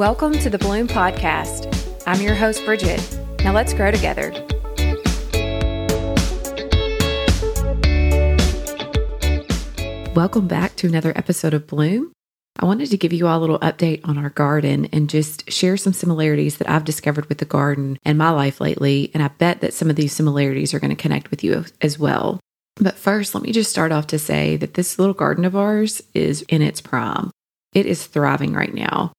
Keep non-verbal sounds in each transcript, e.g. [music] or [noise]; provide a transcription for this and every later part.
Welcome to the Bloom Podcast. I'm your host, Bridget. Now let's grow together. Welcome back to another episode of Bloom. I wanted to give you all a little update on our garden and just share some similarities that I've discovered with the garden and my life lately. And I bet that some of these similarities are going to connect with you as well. But first, let me just start off to say that this little garden of ours is in its prime. It is thriving right now.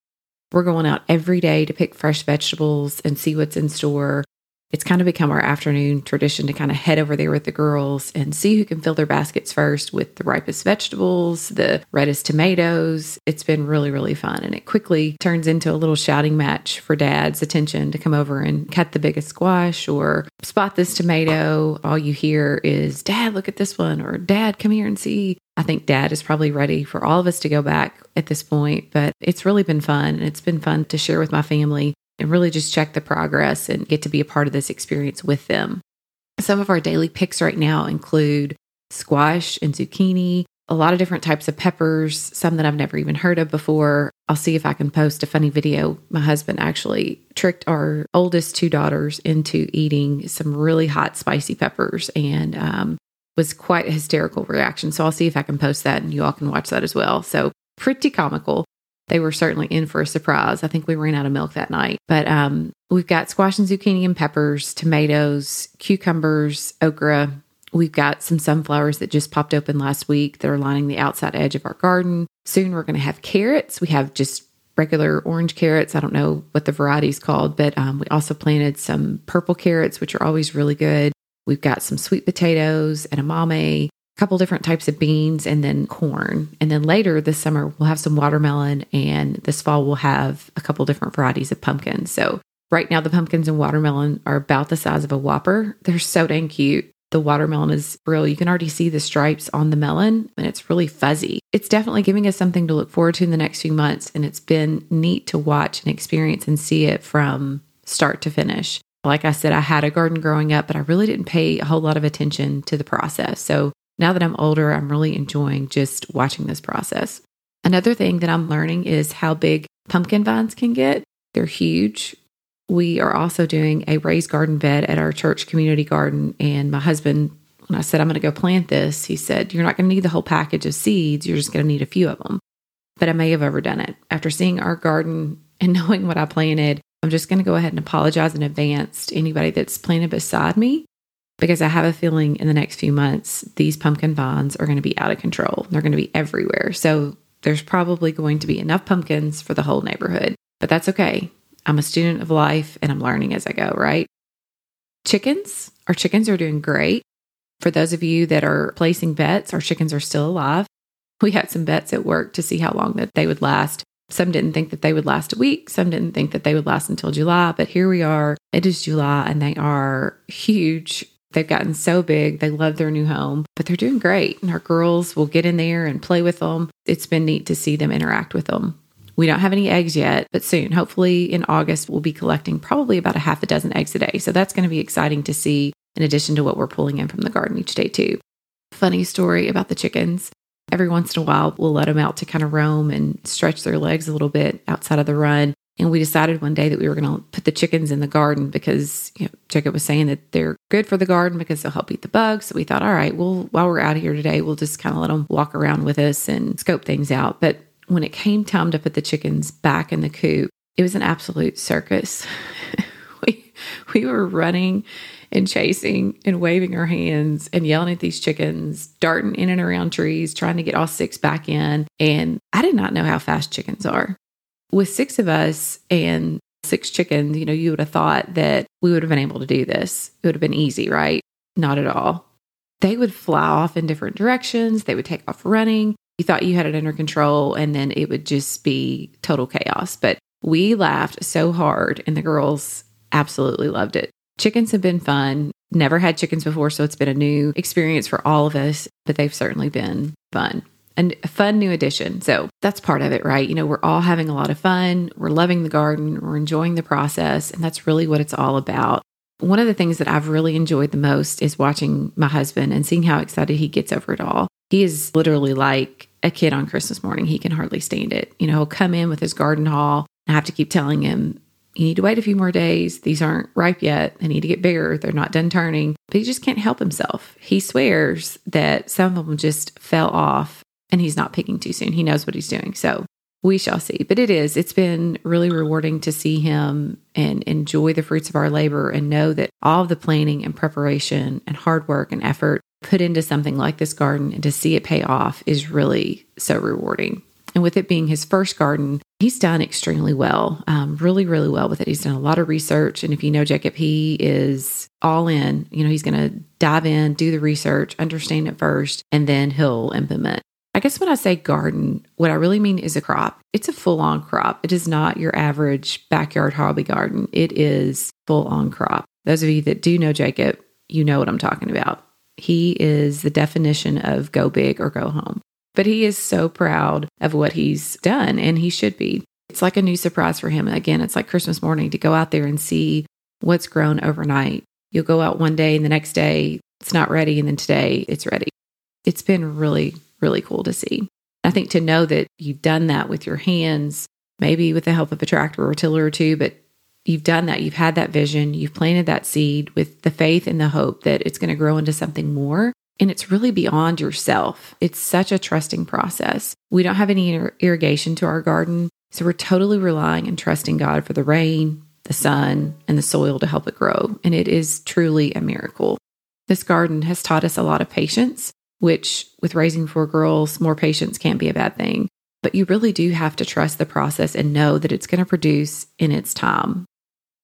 We're going out every day to pick fresh vegetables and see what's in store it's kind of become our afternoon tradition to kind of head over there with the girls and see who can fill their baskets first with the ripest vegetables, the reddest tomatoes. It's been really, really fun. And it quickly turns into a little shouting match for dad's attention to come over and cut the biggest squash or spot this tomato. All you hear is, Dad, look at this one, or Dad, come here and see. I think dad is probably ready for all of us to go back at this point, but it's really been fun. And it's been fun to share with my family and really just check the progress and get to be a part of this experience with them. Some of our daily picks right now include squash and zucchini, a lot of different types of peppers, some that I've never even heard of before. I'll see if I can post a funny video. My husband actually tricked our oldest two daughters into eating some really hot, spicy peppers and um, was quite a hysterical reaction. So I'll see if I can post that and you all can watch that as well. So pretty comical they were certainly in for a surprise. I think we ran out of milk that night. But um, we've got squash and zucchini and peppers, tomatoes, cucumbers, okra. We've got some sunflowers that just popped open last week that are lining the outside edge of our garden. Soon we're going to have carrots. We have just regular orange carrots. I don't know what the variety is called, but um, we also planted some purple carrots, which are always really good. We've got some sweet potatoes, edamame, couple different types of beans and then corn. And then later this summer, we'll have some watermelon. And this fall, we'll have a couple different varieties of pumpkins. So right now, the pumpkins and watermelon are about the size of a whopper. They're so dang cute. The watermelon is real. You can already see the stripes on the melon and it's really fuzzy. It's definitely giving us something to look forward to in the next few months. And it's been neat to watch and experience and see it from start to finish. Like I said, I had a garden growing up, but I really didn't pay a whole lot of attention to the process. So now that I'm older, I'm really enjoying just watching this process. Another thing that I'm learning is how big pumpkin vines can get. They're huge. We are also doing a raised garden bed at our church community garden. And my husband, when I said I'm going to go plant this, he said, You're not going to need the whole package of seeds. You're just going to need a few of them. But I may have overdone it. After seeing our garden and [laughs] knowing what I planted, I'm just going to go ahead and apologize in advance to anybody that's planted beside me because I have a feeling in the next few months, these pumpkin vines are going to be out of control. They're going to be everywhere. So there's probably going to be enough pumpkins for the whole neighborhood, but that's okay. I'm a student of life and I'm learning as I go, right? Chickens, our chickens are doing great. For those of you that are placing bets, our chickens are still alive. We had some bets at work to see how long that they would last. Some didn't think that they would last a week. Some didn't think that they would last until July. But here we are. It is July and they are huge. They've gotten so big. They love their new home, but they're doing great. And our girls will get in there and play with them. It's been neat to see them interact with them. We don't have any eggs yet, but soon, hopefully in August, we'll be collecting probably about a half a dozen eggs a day. So that's going to be exciting to see in addition to what we're pulling in from the garden each day, too. Funny story about the chickens. Every once in a while, we'll let them out to kind of roam and stretch their legs a little bit outside of the run. And we decided one day that we were going to put the chickens in the garden because you know, Jacob was saying that they're good for the garden because they'll help eat the bugs. So we thought, all right, well, while we're out here today, we'll just kind of let them walk around with us and scope things out. But when it came time to put the chickens back in the coop, it was an absolute circus. [laughs] we, we were running and chasing and waving our hands and yelling at these chickens, darting in and around trees, trying to get all six back in. And I did not know how fast chickens are with six of us and six chickens, you know, you would have thought that we would have been able to do this. It would have been easy, right? Not at all. They would fly off in different directions, they would take off running. You thought you had it under control, and then it would just be total chaos. But we laughed so hard, and the girls absolutely loved it. Chickens have been fun. Never had chickens before, so it's been a new experience for all of us, but they've certainly been fun a fun new addition. So that's part of it, right? You know, we're all having a lot of fun. We're loving the garden. We're enjoying the process. And that's really what it's all about. One of the things that I've really enjoyed the most is watching my husband and seeing how excited he gets over it all. He is literally like a kid on Christmas morning. He can hardly stand it. You know, he'll come in with his garden haul I have to keep telling him, you need to wait a few more days. These aren't ripe yet. They need to get bigger. They're not done turning. But he just can't help himself. He swears that some of them just fell off and he's not picking too soon. He knows what he's doing. So we shall see. But it is, it's been really rewarding to see him and enjoy the fruits of our labor and know that all the planning and preparation and hard work and effort put into something like this garden and to see it pay off is really so rewarding. And with it being his first garden, he's done extremely well, um, really, really well with it. He's done a lot of research. And if you know Jacob, he is all in. You know, he's going to dive in, do the research, understand it first, and then he'll implement. I guess when I say garden, what I really mean is a crop. It's a full on crop. It is not your average backyard hobby garden, it is full on crop. Those of you that do know Jacob, you know what I'm talking about. He is the definition of go big or go home. But he is so proud of what he's done, and he should be. It's like a new surprise for him. Again, it's like Christmas morning to go out there and see what's grown overnight. You'll go out one day, and the next day it's not ready, and then today it's ready. It's been really, really cool to see. I think to know that you've done that with your hands, maybe with the help of a tractor or a tiller or two, but you've done that. You've had that vision. You've planted that seed with the faith and the hope that it's going to grow into something more. And it's really beyond yourself. It's such a trusting process. We don't have any irrigation to our garden. So we're totally relying and trusting God for the rain, the sun, and the soil to help it grow. And it is truly a miracle. This garden has taught us a lot of patience, which with raising four girls, more patience can't be a bad thing. But you really do have to trust the process and know that it's going to produce in its time.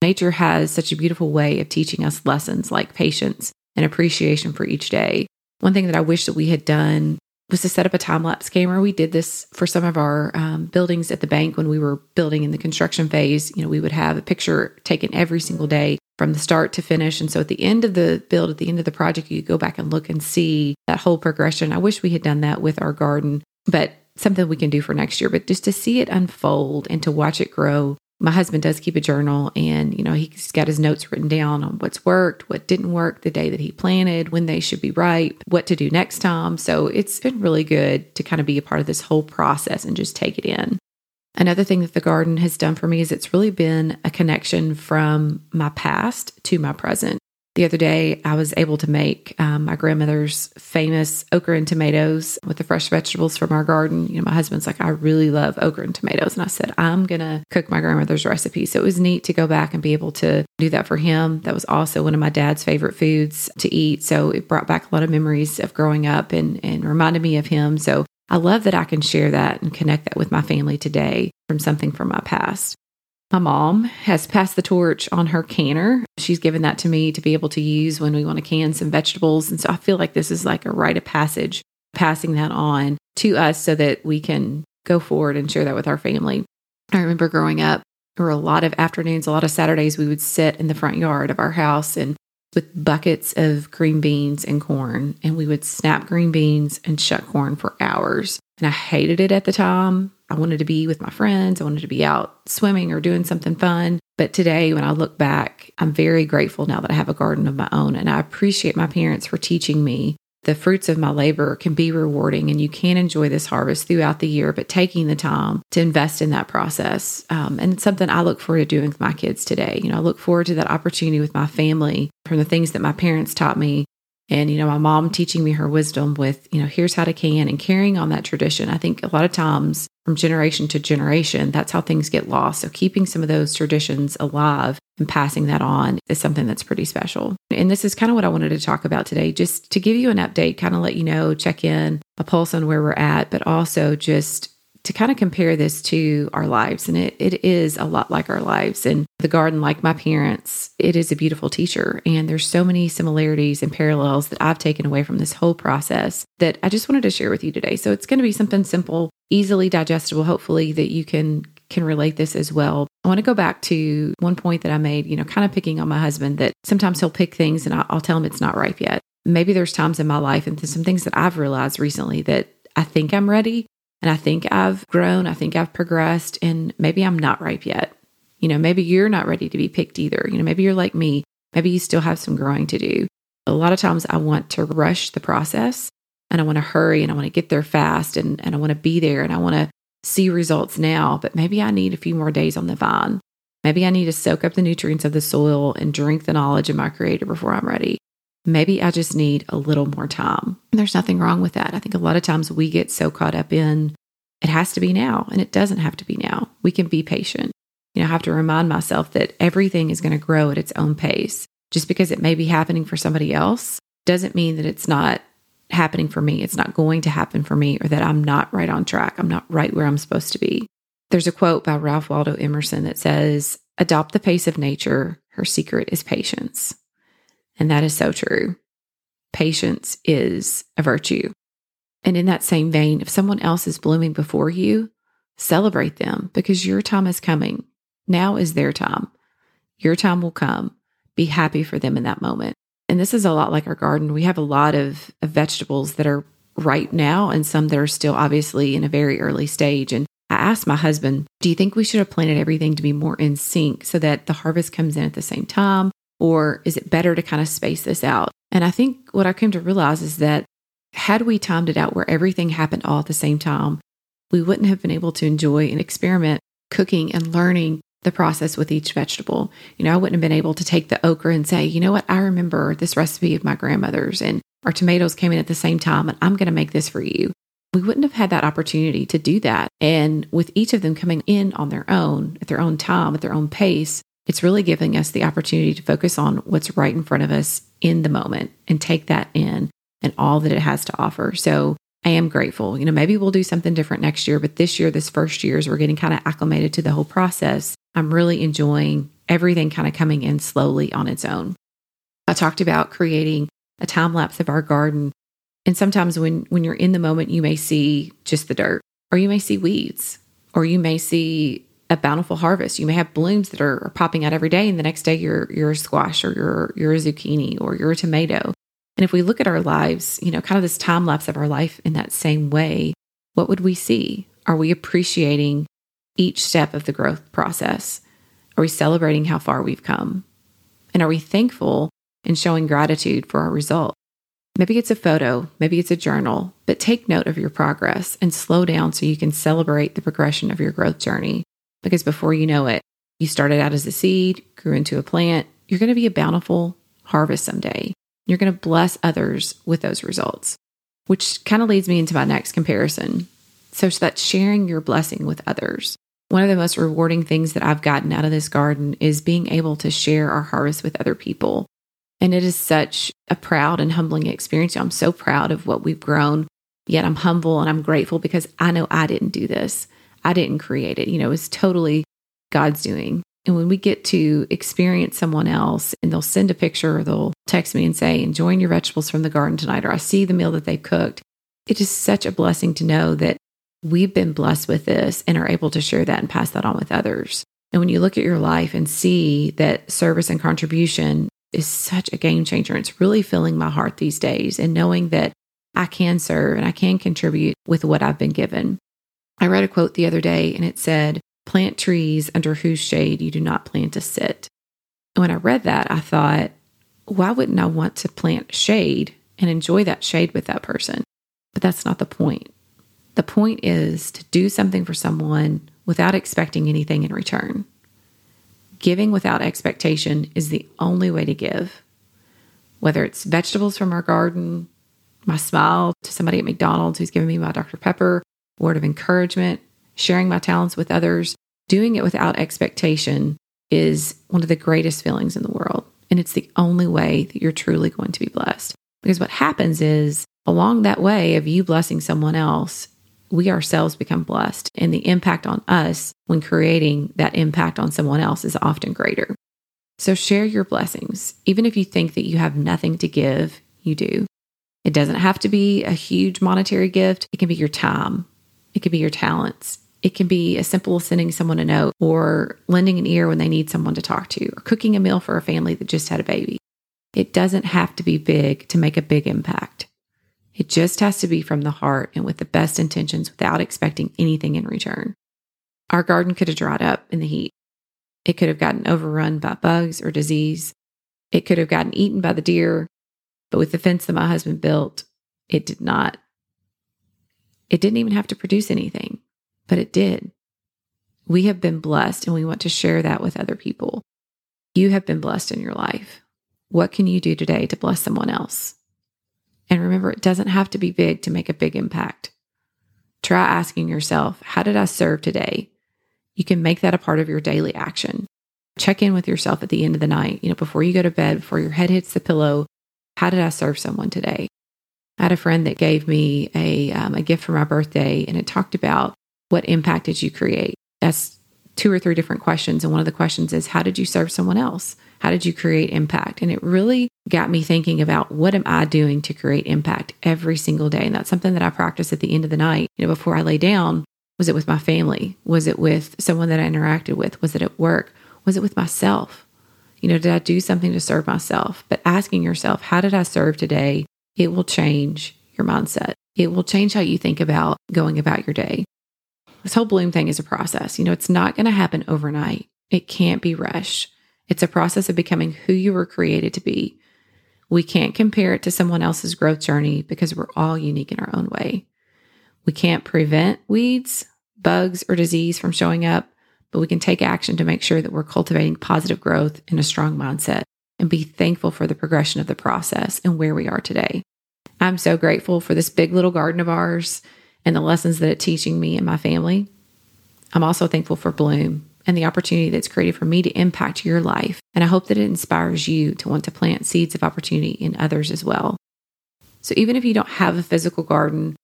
Nature has such a beautiful way of teaching us lessons like patience and appreciation for each day. One thing that I wish that we had done was to set up a time lapse camera. We did this for some of our um, buildings at the bank when we were building in the construction phase. You know, we would have a picture taken every single day from the start to finish. And so at the end of the build, at the end of the project, you could go back and look and see that whole progression. I wish we had done that with our garden, but something we can do for next year. But just to see it unfold and to watch it grow my husband does keep a journal and you know he's got his notes written down on what's worked what didn't work the day that he planted when they should be ripe what to do next time. So it's been really good to kind of be a part of this whole process and just take it in. Another thing that the garden has done for me is it's really been a connection from my past to my present the other day, I was able to make um, my grandmother's famous okra and tomatoes with the fresh vegetables from our garden. You know, my husband's like, I really love okra and tomatoes. And I said, I'm going to cook my grandmother's recipe. So it was neat to go back and be able to do that for him. That was also one of my dad's favorite foods to eat. So it brought back a lot of memories of growing up and, and reminded me of him. So I love that I can share that and connect that with my family today from something from my past. My mom has passed the torch on her canner. She's given that to me to be able to use when we want to can some vegetables. And so I feel like this is like a rite of passage, passing that on to us so that we can go forward and share that with our family. I remember growing up, there were a lot of afternoons, a lot of Saturdays, we would sit in the front yard of our house and with buckets of green beans and corn, and we would snap green beans and shuck corn for hours. And I hated it at the time. I wanted to be with my friends. I wanted to be out swimming or doing something fun. But today, when I look back, I'm very grateful now that I have a garden of my own. And I appreciate my parents for teaching me the fruits of my labor can be rewarding and you can enjoy this harvest throughout the year, but taking the time to invest in that process. Um, and it's something I look forward to doing with my kids today. You know, I look forward to that opportunity with my family from the things that my parents taught me and you know my mom teaching me her wisdom with you know here's how to can and carrying on that tradition. I think a lot of times from generation to generation that's how things get lost. So keeping some of those traditions alive and passing that on is something that's pretty special. And this is kind of what i wanted to talk about today just to give you an update kind of let you know check in a pulse on where we're at but also just to kind of compare this to our lives. And it, it is a lot like our lives. And the garden, like my parents, it is a beautiful teacher. And there's so many similarities and parallels that I've taken away from this whole process that I just wanted to share with you today. So it's going to be something simple, easily digestible, hopefully, that you can can relate this as well. I want to go back to one point that I made, you know, kind of picking on my husband that sometimes he'll pick things and I'll, tell him it's not ripe yet. Maybe there's times in my life and some things that I've realized recently that I think I'm ready, and I think I've grown, I think I've progressed, and maybe I'm not ripe yet. You know, maybe you're not ready to be picked either. You know, maybe you're like me, maybe you still have some growing to do. A lot of times I want to rush the process and I want to hurry and I want to get there fast and, and I want to be there and I want to see results now, but maybe I need a few more days on the vine. Maybe I need to soak up the nutrients of the soil and drink the knowledge of my creator before I'm ready. Maybe I just need a little more time. And there's nothing wrong with that. I think a lot of times we get so caught up in it has to be now, and it doesn't have to be now. We can be patient. You know, I have to remind myself that everything is going to grow at its own pace. Just because it may be happening for somebody else doesn't mean that it's not happening for me. It's not going to happen for me, or that I'm not right on track. I'm not right where I'm supposed to be. There's a quote by Ralph Waldo Emerson that says, Adopt the pace of nature. Her secret is patience. And that is so true. Patience is a virtue. And in that same vein, if someone else is blooming before you, celebrate them because your time is coming. Now is their time. Your time will come. Be happy for them in that moment. And this is a lot like our garden. We have a lot of, of vegetables that are right now and some that are still obviously in a very early stage. And I asked my husband, Do you think we should have planted everything to be more in sync so that the harvest comes in at the same time? Or is it better to kind of space this out? And I think what I came to realize is that had we timed it out where everything happened all at the same time, we wouldn't have been able to enjoy and experiment cooking and learning the process with each vegetable. You know, I wouldn't have been able to take the okra and say, you know what, I remember this recipe of my grandmother's and our tomatoes came in at the same time and I'm going to make this for you. We wouldn't have had that opportunity to do that. And with each of them coming in on their own, at their own time, at their own pace, it's really giving us the opportunity to focus on what's right in front of us in the moment and take that in and all that it has to offer. So I am grateful. You know, maybe we'll do something different next year, but this year, this first year, as we're getting kind of acclimated to the whole process, I'm really enjoying everything kind of coming in slowly on its own. I talked about creating a time lapse of our garden. And sometimes when when you're in the moment, you may see just the dirt, or you may see weeds, or you may see a bountiful harvest. You may have blooms that are, are popping out every day, and the next day you're you're a squash or you're you're a zucchini or you're a tomato. And if we look at our lives, you know, kind of this time lapse of our life in that same way, what would we see? Are we appreciating each step of the growth process? Are we celebrating how far we've come? And are we thankful and showing gratitude for our result? Maybe it's a photo, maybe it's a journal, but take note of your progress and slow down so you can celebrate the progression of your growth journey. Because before you know it, you started out as a seed, grew into a plant, you're going to be a bountiful harvest someday. You're going to bless others with those results, which kind of leads me into my next comparison. So that's sharing your blessing with others. One of the most rewarding things that I've gotten out of this garden is being able to share our harvest with other people. And it is such a proud and humbling experience. I'm so proud of what we've grown, yet I'm humble and I'm grateful because I know I didn't do this. I didn't create it. You know, it's totally God's doing. And when we get to experience someone else and they'll send a picture or they'll text me and say, enjoying your vegetables from the garden tonight, or I see the meal that they've cooked, it is such a blessing to know that we've been blessed with this and are able to share that and pass that on with others. And when you look at your life and see that service and contribution is such a game changer, it's really filling my heart these days and knowing that I can serve and I can contribute with what I've been given. I read a quote the other day and it said, Plant trees under whose shade you do not plan to sit. And when I read that, I thought, why wouldn't I want to plant shade and enjoy that shade with that person? But that's not the point. The point is to do something for someone without expecting anything in return. Giving without expectation is the only way to give. Whether it's vegetables from our garden, my smile to somebody at McDonald's who's giving me my Dr. Pepper, word of encouragement, sharing my talents with others, doing it without expectation is one of the greatest feelings in the world. And it's the only way that you're truly going to be blessed. Because what happens is, along that way of you blessing someone else, we ourselves become blessed. And the impact on us when creating that impact on someone else is often greater. So share your blessings. Even if you think that you have nothing to give, you do. It doesn't have to be a huge monetary gift, it can be your time, it could be your talents, it can be as simple as sending someone a note or lending an ear when they need someone to talk to or cooking a meal for a family that just had a baby. It doesn't have to be big to make a big impact. It just has to be from the heart and with the best intentions without expecting anything in return. Our garden could have dried up in the heat. It could have gotten overrun by bugs or disease. It could have gotten eaten by the deer. But with the fence that my husband built, it did not. It didn't even have to produce anything but it did. We have been blessed and we want to share that with other people. You have been blessed in your life. What can you do today to bless someone else? And remember, it doesn't have to be big to make a big impact. Try asking yourself, how did I serve today? You can make that a part of your daily action. Check in with yourself at the end of the night, you know, before you go to bed, before your head hits the pillow. How did I serve someone today? I had a friend that gave me a, um, a gift for my birthday, and it talked about what impact did you create? That's two or three different questions. And one of the questions is, how did you serve someone else? How did you create impact? And it really got me thinking about what am I doing to create impact every single day? And that's something that I practice at the end of the night, you know, before I lay down. Was it with my family? Was it with someone that I interacted with? Was it at work? Was it with myself? You know, did I do something to serve myself? But asking yourself, how did I serve today? It will change your mindset. It will change how you think about going about your day. This whole bloom thing is a process. You know, it's not going to happen overnight. It can't be rushed. It's a process of becoming who you were created to be. We can't compare it to someone else's growth journey because we're all unique in our own way. We can't prevent weeds, bugs, or disease from showing up, but we can take action to make sure that we're cultivating positive growth and a strong mindset and be thankful for the progression of the process and where we are today. I'm so grateful for this big little garden of ours and the lessons that it's teaching me and my family. I'm also thankful for Bloom and the opportunity that's created for me to impact your life. And I hope that it inspires you to want to plant seeds of opportunity in others as well. So even if you don't have a physical garden,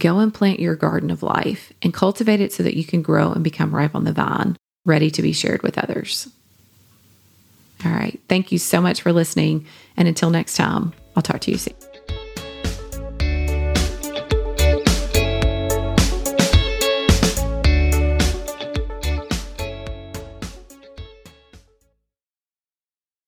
go and plant your garden of life and cultivate it so that you can grow and become ripe on the vine, ready to be shared with others. All right. Thank you so much for listening. And until next time, I'll talk to you soon.